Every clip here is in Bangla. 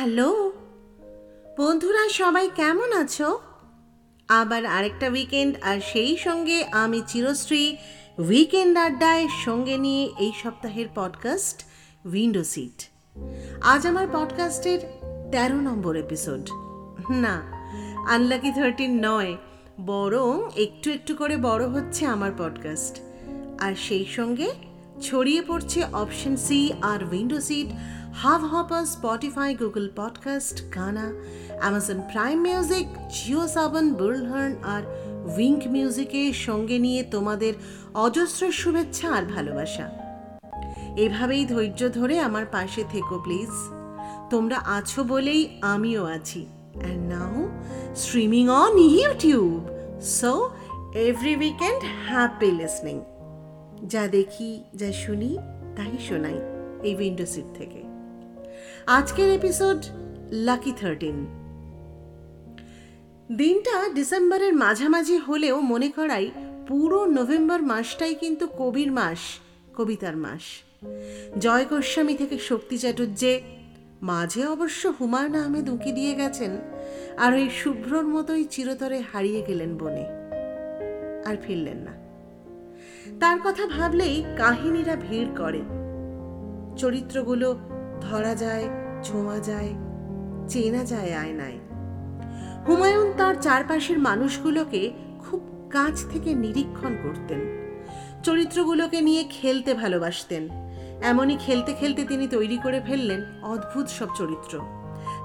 হ্যালো? বন্ধুরা, সবাই কেমন আছো? আবার আরেকটা উইকেন্ড আর সেই সঙ্গে আমি চিরশ্রী উইকেন্ড আড্ডায় সঙ্গে নিয়ে এই সপ্তাহের পডকাস্ট উইন্ডো সিট আজ আমার পডকাস্টের তেরো নম্বর এপিসোড না আনলাকি থার্টিন নয়, বরং একটু একটু করে বড় হচ্ছে আমার পডকাস্ট আর সেই সঙ্গে ছড়িয়ে পড়ছে অপশন সি আর window seat Hubhopper Spotify Google podcast Gaana Amazon Prime Music Jio Saavn Bullhorn আর উইঙ্ক মিউজিকের সঙ্গে নিয়ে তোমাদের অজস্র শুভেচ্ছা আর ভালোবাসা। এভাবেই ধৈর্য ধরে আমার পাশে থেকো, প্লিজ। তোমরা আছো বলেই আমিও আছি। And now streaming on YouTube so every weekend happy listening যা দেখি, যা শুনি, তাই শোনাই এই উইন্ডো সিট থেকে। আজকের এপিসোড লাকি থার্টিন দিনটা ডিসেম্বরের মাঝামাঝি হলেও মনে করাই পুরো নভেম্বর মাসটাই কিন্তু কবির মাস, কবিতার মাস। জয় গোস্বামী থেকে শক্তি চাটুর্যে মাঝে অবশ্য হুমায়ুন আহমেদ উঁকি দিয়ে গেছেন, আর ওই শুভ্রর মতোই চিরতরে হারিয়ে গেলেন বনে। আর ফিরলেন না। তার কথা ভাবলেই কাহিনীরা ভিড় করে। চরিত্রগুলো ধরা যায়, ছোঁয়া যায়, চেনা যায় আয়নায়। হুমায়ুন তার চারপাশের মানুষগুলোকে খুব কাছ থেকে নিরীক্ষণ করতেন। চরিত্রগুলোকে নিয়ে খেলতে ভালোবাসতেন। এমনই খেলতে খেলতে তিনি তৈরি করে ফেললেন অদ্ভুত সব চরিত্র।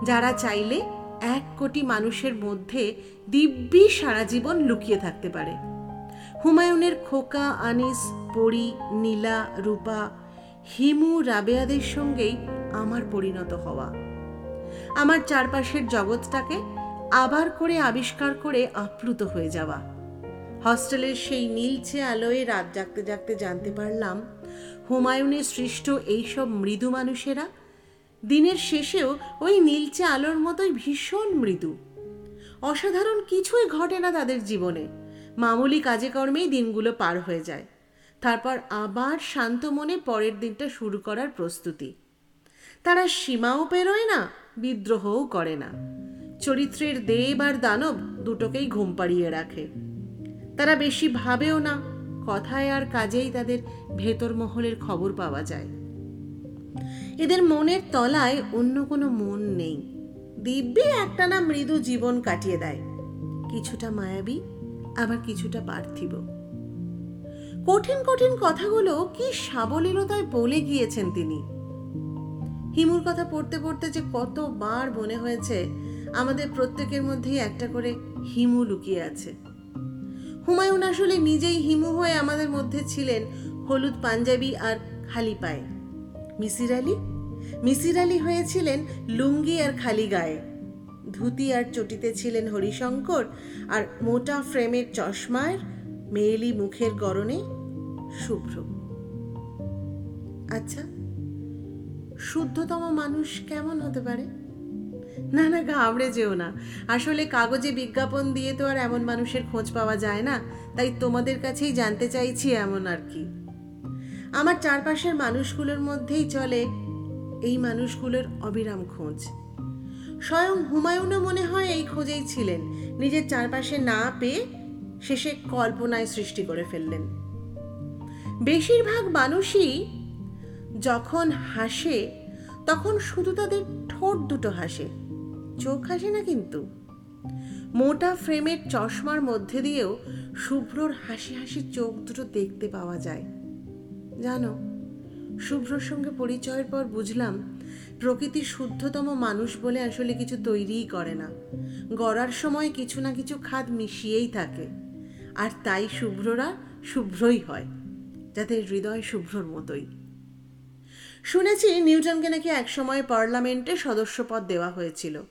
যারা চাইলে এক কোটি মানুষের মধ্যে দিব্যি সারা জীবন লুকিয়ে থাকতে পারে। হুমায়ুনের খোকা আনিস, পরি, নীলা, রূপা হিমু রাবেয়াদের সঙ্গেই আমার পরিণত হওয়া। আমার চারপাশের জগৎটাকে আবার করে আবিষ্কার করে আপ্লুত হয়ে যাওয়া। হস্টেলের সেই নীলচে আলোয় রাত জাগতে জাগতে জানতে পারলাম হুমায়ুনের সৃষ্ট এইসব মৃদু মানুষেরা দিনের শেষেও ওই নীলচে আলোর মতোই ভীষণ মৃদু। অসাধারণ কিছুই ঘটে না তাদের জীবনে। মামুলি কাজে কর্মেই দিনগুলো পার হয়ে যায়। তারপর আবার শান্ত মনে পরের দিনটা শুরু করার প্রস্তুতি। তারা সীমাও পেরোয় না, বিদ্রোহও করে না। চরিত্রের দেব আর দানব দুটোকেই ঘুম পাড়িয়ে রাখে। তারা বেশি ভাবেও না, কথায় আর কাজেই তাদের ভেতর মহলের খবর পাওয়া যায়। এদের মনের তলায় অন্য কোনো মন নেই। দিব্যি একটা না মৃদু জীবন কাটিয়ে দেয়। কিছুটা মায়াবী, আবার কিছুটা পার্থিব। কঠিন কঠিন কথাগুলো কি সাবলীলতায় বলে গিয়েছেন তিনি? হিমুর কথা পড়তে পড়তে যে কতবার মনে হয়েছে, আমাদের প্রত্যেকের মধ্যেই একটা করে হিমু লুকিয়ে আছে। হুমায়ুন আসলে নিজেই হিমু হয়ে আমাদের মধ্যে ছিলেন হলুদ পাঞ্জাবি আর খালি পায়ে। মিসির আলী? মিসির আলী হয়েছিলেন লুঙ্গি আর খালি গায়ে। ধুতি আর চটিতে ছিলেন হরিশঙ্কর আর মোটা ফ্রেমের চশমার মেয়েলি মুখের গরণে শুভ্র আচ্ছা শুদ্ধতম মানুষ কেমন হতে পারে? না না, ঘাবড়ে যেও না। আসলে কাগজে বিজ্ঞাপন দিয়ে তো আর এমন মানুষের খোঁজ পাওয়া যায় না, তাই তোমাদের কাছেই জানতে চাইছি এমন আর কি। আমার চারপাশের মানুষগুলোর মধ্যেই চলে এই মানুষগুলোর অবিরাম খোঁজ। স্বয়ং হুমায়ুনও মনে হয় এই খোঁজেই ছিলেন, নিজের চারপাশে না পেয়ে শেষে কল্পনায় সৃষ্টি করে ফেললেন। বেশিরভাগ মানুষই যখন হাসে, তখন শুধু তাদের ঠোঁট দুটো হাসে। চোখ হাসে না কিন্তু। মোটা ফ্রেমের চশমার মধ্যে দিয়েও শুভ্রর হাসি হাসি চোখ দুটো দেখতে পাওয়া যায়। জানো, শুভ্রর সঙ্গে পরিচয়ের পর বুঝলাম, প্রকৃতি শুদ্ধতম মানুষ বলে আসলে কিছু তৈরিই করে না। গড়ার সময় কিছু না কিছু খাদ মিশিয়েই থাকে। আর তাই শুভ্ররা শুভ্রই হয়। যাদের হৃদয় শুভ্রর মতোই। শুনেছি নিউটনকে নাকি একসময় পার্লামেন্টে সদস্যপদ দেওয়া হয়েছিল।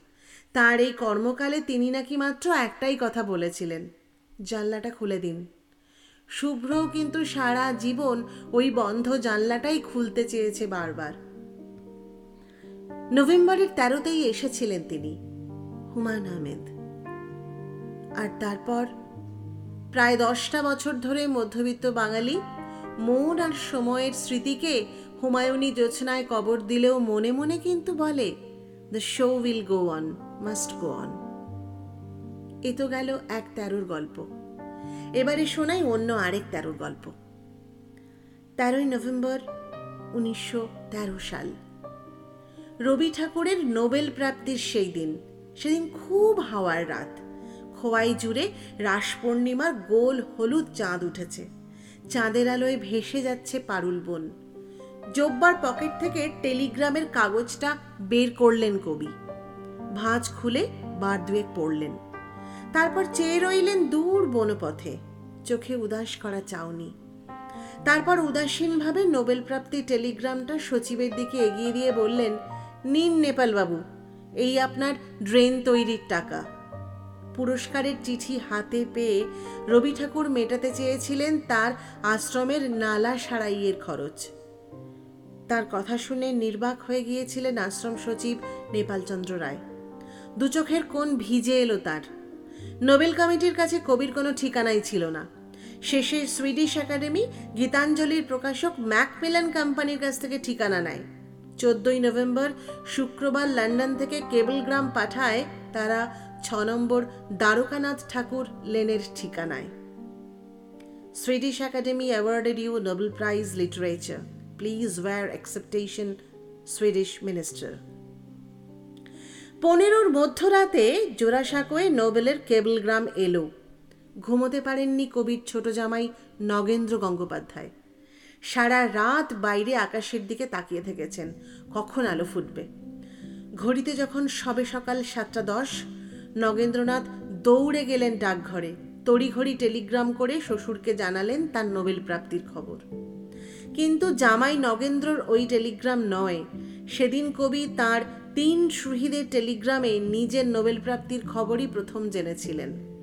তার এই কর্মকালে তিনি নাকি মাত্র একটাই কথা বলেছিলেন, জানলাটা খুলে দিন। শুভ্রও কিন্তু সারা জীবন ওই বন্ধ জানলাটাই খুলতে চেয়েছে বারবার। নভেম্বরের তেরোতেই এসেছিলেন তিনি, হুমায়ুন আহমেদ। আর তারপর প্রায় দশটা বছর ধরে মধ্যবিত্ত বাঙালি মন আর সময়ের স্মৃতিকে হুমায়ুনি জোছনায় কবর দিলেও মনে মনে কিন্তু বলে the show will go on must go on এ তো গেল এক তেরোর গল্প। এবারে শোনাই অন্য আরেক তেরোর গল্প। তেরোই নভেম্বর, উনিশশো তেরো সাল। রবি ঠাকুরের নোবেল প্রাপ্তির সেই দিন, সেদিন খুব হাওয়ার রাত। খোয়াই জুড়ে রাস পূর্ণিমার গোল হলুদ চাঁদ উঠেছে। চাঁদের আলোয় ভেসে যাচ্ছে পারুল বন। জব্বার পকেট থেকে টেলিগ্রামের কাগজটা বের করলেন কবি। ভাঁজ খুলে বার দুয়েক পড়লেন। তারপর চেয়ে রইলেন দূর বনপথে, চোখে উদাস করা চাউনি। তারপর উদাসীনভাবে নোবেল প্রাপ্তি টেলিগ্রামটা সচিবের দিকে এগিয়ে দিয়ে বললেন, নিন নেপালবাবু, এই আপনার ড্রেন তৈরির টাকা। পুরস্কারের চিঠি হাতে পেয়ে রবি ঠাকুর মেটাতে চেয়েছিলেন তার আশ্রমের নালা সারাইয়ের খরচ। তার কথা শুনে নির্বাক হয়ে গিয়েছিলেন আশ্রম সচিব নেপালচন্দ্র রায়। দুচোখের কোন ভিজে এলো তার। নোবেল কমিটির কাছে কবির কোনো ঠিকানাই ছিল না। শেষে সুইডিশ একাডেমি গীতাঞ্জলির প্রকাশক ম্যাকমিলান কোম্পানির কাছ থেকে ঠিকানা নেয়। চোদ্দই নভেম্বর শুক্রবার লন্ডন থেকে কেবলগ্রাম পাঠায় তারা ছ নম্বর দ্বারকানাথ ঠাকুর লেনের ঠিকানায়। Swedish academy awarded you Nobel prize literature please wire acceptation Swedish minister পনেরোর মধ্যরাতে জোড়াসাঁকোয়ে নোবেলের কেবলগ্রাম এলো। ঘুমোতে পারেননি কবির ছোট জামাই নগেন্দ্র গঙ্গোপাধ্যায়। সারা রাত বাইরে আকাশের দিকে তাকিয়ে থেকেছেন। কখন আলো ফুটবে? ঘড়িতে যখন সবে সকাল সাতটা দশ নগেন্দ্রনাথ দৌড়ে গেলেন ডাকঘরে। তড়িঘড়ি টেলিগ্রাম করে শ্বশুরকে জানালেন তার নোবেল প্রাপ্তির খবর। কিন্তু জামাই নগেন্দ্রর ওই টেলিগ্রাম নয়। সেদিন কবি তার তিন শহীদের টেলিগ্রামে নিজের নোবেল প্রাপ্তির খবরই প্রথম জেনেছিলেন।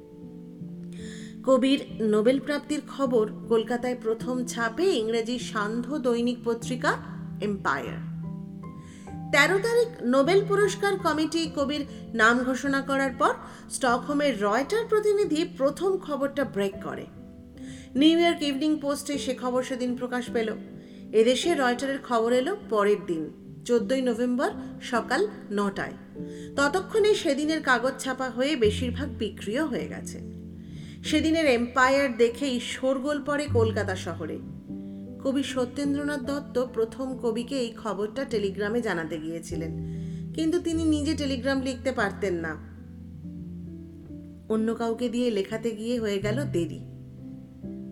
কবির নোবেল প্রাপ্তির খবর কলকাতায় প্রথম ছাপে ইংরেজি সান্ধ্য দৈনিক পত্রিকা এম্পায়ার। তেরো তারিখ নোবেল পুরস্কার কমিটি কবির নাম ঘোষণা করার পর স্টকহোমের রয়টার প্রতিনিধি প্রথম খবরটা ব্রেক করে। নিউ ইয়র্ক ইভিনিং পোস্টে সে খবর সেদিন প্রকাশ পেল। এদেশে রয়টারের খবর এলো পরের দিন, চোদ্দই নভেম্বর সকাল নটায়। ততক্ষণে সেদিনের কাগজ ছাপা হয়ে বেশিরভাগ বিক্রিও হয়ে গেছে। সেদিনের এম্পায়ার দেখেই শোরগোল পড়ে কলকাতা শহরে। কবি সত্যেন্দ্রনাথ দত্ত প্রথম কবিকে এই খবরটা টেলিগ্রামে জানাতে গিয়েছিলেন। কিন্তু তিনি নিজে টেলিগ্রাম লিখতে পারতেন না। অন্য কাউকে দিয়ে লেখাতে গিয়ে হয়ে গেল দেরি।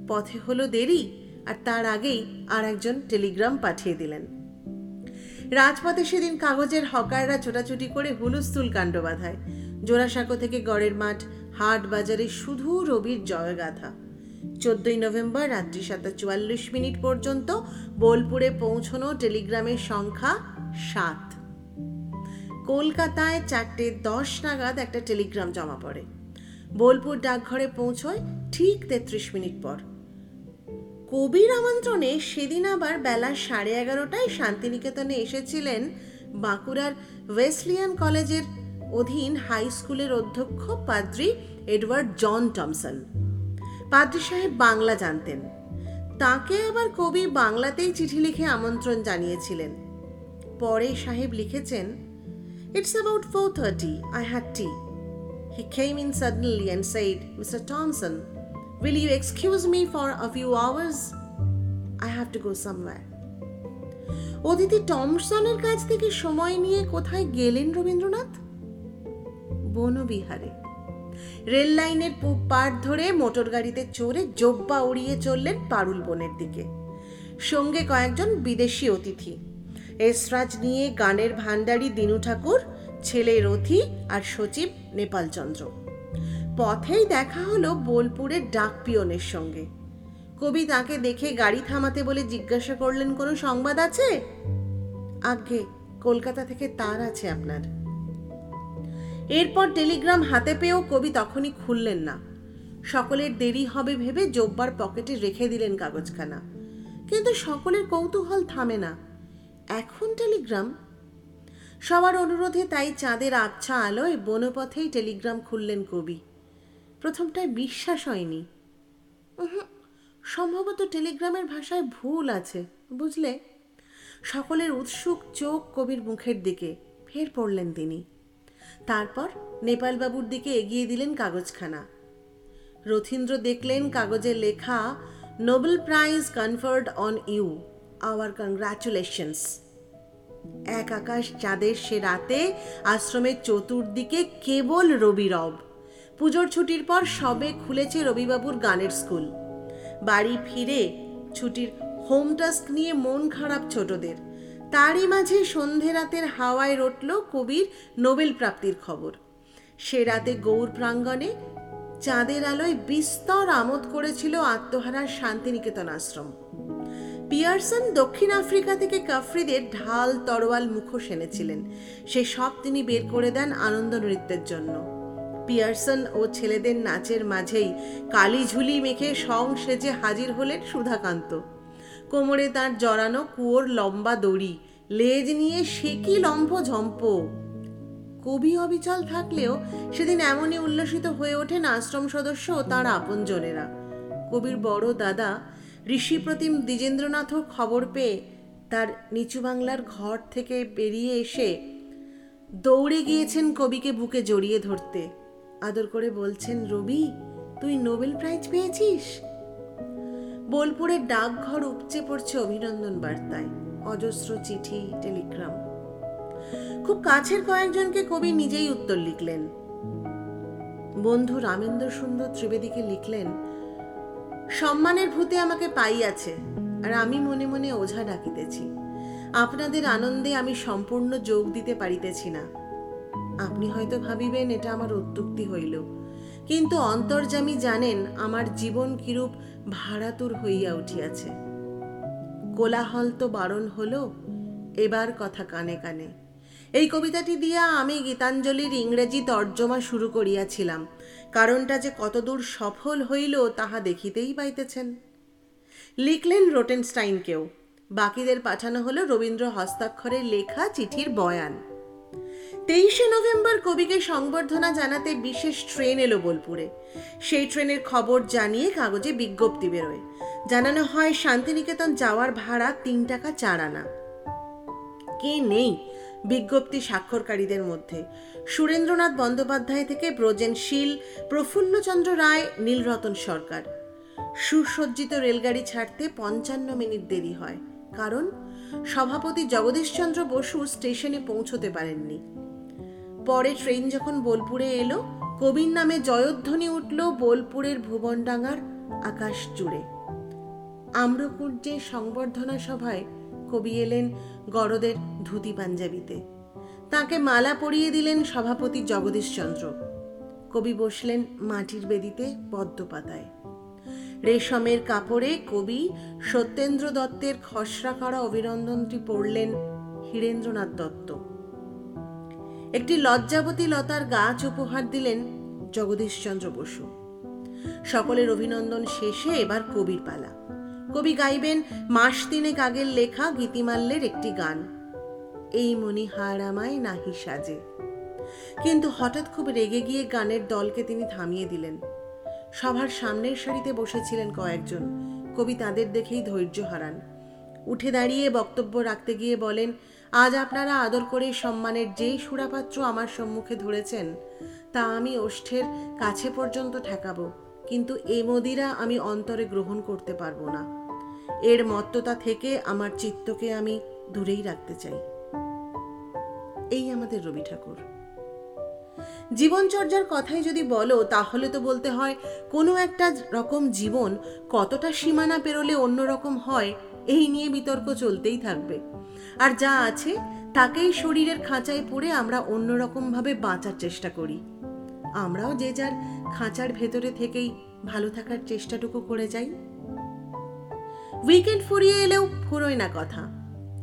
পথে হলো দেরি, আর তার আগেই আর একজন টেলিগ্রাম পাঠিয়ে দিলেন। রাজপথে সেদিন কাগজের হকাররা ছোটাছুটি করে হুলুস্থুল কাণ্ড বাঁধায়। জোড়াসাঁকো থেকে গড়ের মাঠ, হাট বাজারে শুধু রবির জয়গাথা। চোদ্দই নভেম্বর রাত্রি সাতটা চুয়াল্লিশ মিনিট পর্যন্ত বোলপুরে পৌঁছনো টেলিগ্রামের সংখ্যা সাত। কলকাতায় চারটে দশ নাগাদ একটা টেলিগ্রাম জমা পড়ে। বোলপুর ডাকঘরে পৌঁছয় ঠিক তেত্রিশ মিনিট পর। কবির আমন্ত্রণে সেদিন আবার বেলা সাড়ে এগারোটায় শান্তিনিকেতনে এসেছিলেন বাঁকুড়ার ওয়েসলিয়ান কলেজের অধীন হাই স্কুলের অধ্যক্ষ পাদ্রি এডওয়ার্ড জন টমসন। পাদ্রি সাহেব বাংলা জানতেন তাকে আবার কবি বাংলাতেই চিঠি লিখে আমন্ত্রণ জানিয়েছিলেন পরে সাহেব লিখেছেন it's about four thirty I had tea He came in suddenly and said, Mr. Thompson, will you excuse me for a few hours? I have to go somewhere. Aditi টমসনের কাছ থেকে সময় নিয়ে কোথায় গেলেন রবীন্দ্রনাথ বনবিহারে রেল লাইনের পাড় ধরে মোটর গাড়িতে চড়ে জব্বা উড়িয়ে চললেন পারুল বনের দিকে। সঙ্গে কয়েকজন বিদেশি অতিথি। এসরাজ নিয়ে গানের ভান্ডারী দিনু ঠাকুর, ছেলে রথি আর সচিব নেপালচন্দ্র। পথেই দেখা হলো বোলপুরের ডাক পিয়নের সঙ্গে। কবি তাকে দেখে গাড়ি থামাতে বলে জিজ্ঞাসা করলেন, কোনো সংবাদ আছে? আজ্ঞে, কলকাতা থেকে তার আছে আপনার। এরপর টেলিগ্রাম হাতে পেয়েও কবি তখনই খুললেন না। সকলের দেরি হবে ভেবে জব্বার পকেটে রেখে দিলেন কাগজখানা। কিন্তু সকলের কৌতূহল থামে না। এখন টেলিগ্রাম? সবার অনুরোধে তাই চাঁদের আবছা আলোয় বনপথেই টেলিগ্রাম খুললেন কবি। প্রথমটায় বিশ্বাস হয়নি। সম্ভবত টেলিগ্রামের ভাষায় ভুল আছে, বুঝলে? সকলের উৎসুক চোখ কবির মুখের দিকে, ফের পড়লেন তিনি। তারপর নেপালবাবুর দিকে এগিয়ে দিলেন কাগজখানা। রথীন্দ্র দেখলেন কাগজে লেখা, Nobel prize conferred on you, our congratulations. এক আকাশ চাঁদের সে রাতে আশ্রমের চতুর্দিকে কেবল রবি রব। পুজোর ছুটির পর সবে খুলেছে রবিবাবুর গানের স্কুল। বাড়ি ফিরে ছুটির হোম টাস্ক নিয়ে মন খারাপ ছোটদের। তারই মাঝে সন্ধে রাতের হাওয়ায় রটল কবির নোবেল প্রাপ্তির খবর। সে রাতে গৌর প্রাঙ্গণে চাঁদের আলোয় বিস্তর আমোদ করেছিল আত্মহারার শান্তিনিকেতন আশ্রম। পিয়ারসন দক্ষিণ আফ্রিকা থেকে কাফরিদের ঢাল তরোয়াল মুখোশ এনেছিলেন। সে সব তিনি বের করে দেন আনন্দ নৃত্যের জন্য। পিয়ারসন ও ছেলেদের নাচের মাঝেই কালি ঝুলি মেখে সং সেজে হাজির হলেন সুধাকান্ত। কোমরে তার জড়ানো কুয়োর লম্বা দড়ি। লেজ নিয়ে সে কি লম্ফ ঝম্প? কবি অবিচল থাকলেও সেদিন এমনই উল্লসিত হয়ে ওঠেন আশ্রম সদস্য ও তার আপনজনেরা। কবির বড় দাদা ঋষি প্রতিম দ্বিজেন্দ্রনাথও খবর পেয়ে তার নিচু বাংলার ঘর থেকে বেরিয়ে এসে দৌড়ে গিয়েছেন কবিকে বুকে জড়িয়ে ধরতে। আদর করে বলছেন, রবি, তুই নোবেল প্রাইজ পেয়েছিস? বোলপুরের ডাকঘর উপচে পড়ছে অভিনন্দন বার্তায়। অজস্র চিঠি, টেলিগ্রাম। খুব কাছের কয়েকজনকে কবি নিজেই উত্তর লিখলেন। বন্ধু রামেন্দ্র সুন্দর ত্রিবেদীকে লিখলেন, সম্মানের ভূতে আমাকে পাইয়াছে, আর আমি মনে মনে ওঝা ডাকিতেছি। আপনাদের আনন্দে আমি সম্পূর্ণ যোগ দিতে পারিতেছি না। আপনি হয়তো ভাবিবেন এটা আমার অত্যুক্তি হইল। কিন্তু অন্তর্জামী জানেন আমার জীবন কিরূপ ভাড়াতুর হইয়া উঠিয়াছে। কোলাহল তো বারণ হলো, এবার কথা কানে কানে। এই কবিতাটি দিয়া আমি গীতাঞ্জলির ইংরেজি তর্জমা শুরু করিয়াছিলাম, কারণটা যে কতদূর সফল হইল তাহা দেখিতেই পাইতেছেন। লিখলেন রোটেনস্টাইনকেও, বাকিদের পাঠানো হলো রবীন্দ্র হস্তাক্ষরে লেখা চিঠির বয়ান। তেইশে নভেম্বর কবিকে সংবর্ধনা জানাতে বিশেষ ট্রেন এলো বোলপুরে। সেই ট্রেনের খবর জানিয়ে কাগজে বিজ্ঞপ্তি বেরোয়। জানানো হয়, শান্তিনিকেতন যাওয়ার ভাড়া তিন টাকা চার আনা। কে নেই বিজ্ঞপ্তি স্বাক্ষরকারীদের মধ্যে? সুরেন্দ্রনাথ বন্দ্যোপাধ্যায় থেকে ব্রজেনশীল প্রফুল্লচন্দ্র রায়, নীলরতন সরকার। সুসজ্জিত রেলগাড়ি ছাড়তে পঞ্চান্ন মিনিট দেরি হয়। কারণ, সভাপতি জগদীশচন্দ্র বসু স্টেশনে পৌঁছতে পারেননি। পরে ট্রেন যখন বোলপুরে এলো, কবির নামে জয়ধ্বনি উঠল বোলপুরের ভুবনডাঙ্গার আকাশ জুড়ে আম্রকুঞ্জে সংবর্ধনা সভায় কবি এলেন গরদের ধুতি পাঞ্জাবিতে। তাকে মালা পরিয়ে দিলেন সভাপতি জগদীশচন্দ্র। কবি বসলেন মাটির বেদিতে পদ্ম পাতায় রেশমের কাপড়ে কবি সত্যেন্দ্র দত্তের খসড়া করা অভিনন্দনটি পড়লেন হীরেন্দ্রনাথ দত্ত। একটি লজ্জাবতী লতার গাছ উপহার দিলেন জগদীশচন্দ্র বসু। সকলের অভিনন্দন শেষে এবার কবির পালা। কবি গাইবেন মাস তিনেক আগের লেখা গীতিমাল্যের একটি গান। এই মনি আমায় নাহি সাজে। কিন্তু হঠাৎ খুব রেগে গিয়ে গানের দলকে তিনি থামিয়ে দিলেন। সভার সামনের সারিতে বসেছিলেন কয়েকজন। কবি তাদের দেখেই ধৈর্য হারান। উঠে দাঁড়িয়ে বক্তব্য রাখতে গিয়ে বলেন আজ আপনারা আদর করে সম্মানের যেই সুরাপাত্র আমার সম্মুখে ধরেছেন, তা আমি ওষ্ঠের কাছে পর্যন্ত ঠেকাবো, কিন্তু এ মদিরা আমি অন্তরে গ্রহণ করতে পারব না। এর মত্ততা থেকে আমার চিত্তকে আমি দূরেই রাখতে চাই। এই আমাদের রবি ঠাকুর। জীবনচর্যার কথাই যদি বলো, তাহলে তো বলতে হয়, কোনো একটা রকম জীবন কতটা সীমানা পেরোলে অন্যরকম হয়, এই নিয়ে বিতর্ক চলতেই থাকবে। আর যা আছে, তাকেই শরীরের খাঁচায় পড়ে আমরা অন্যরকমভাবে বাঁচার চেষ্টা করি। আমরাও যে যার খাঁচার ভেতরে থেকেই ভালো থাকার চেষ্টাটুকু করে যাই। উইকেন্ড ফুরিয়ে এলেও ফুরোয় না কথা।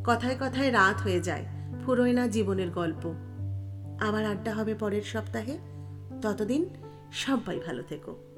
কথায় কথায় রাত হয়ে যায়, ফুরোয় না জীবনের গল্প। আবার আড্ডা হবে পরের সপ্তাহে। ততদিন সবাই ভালো থেকো।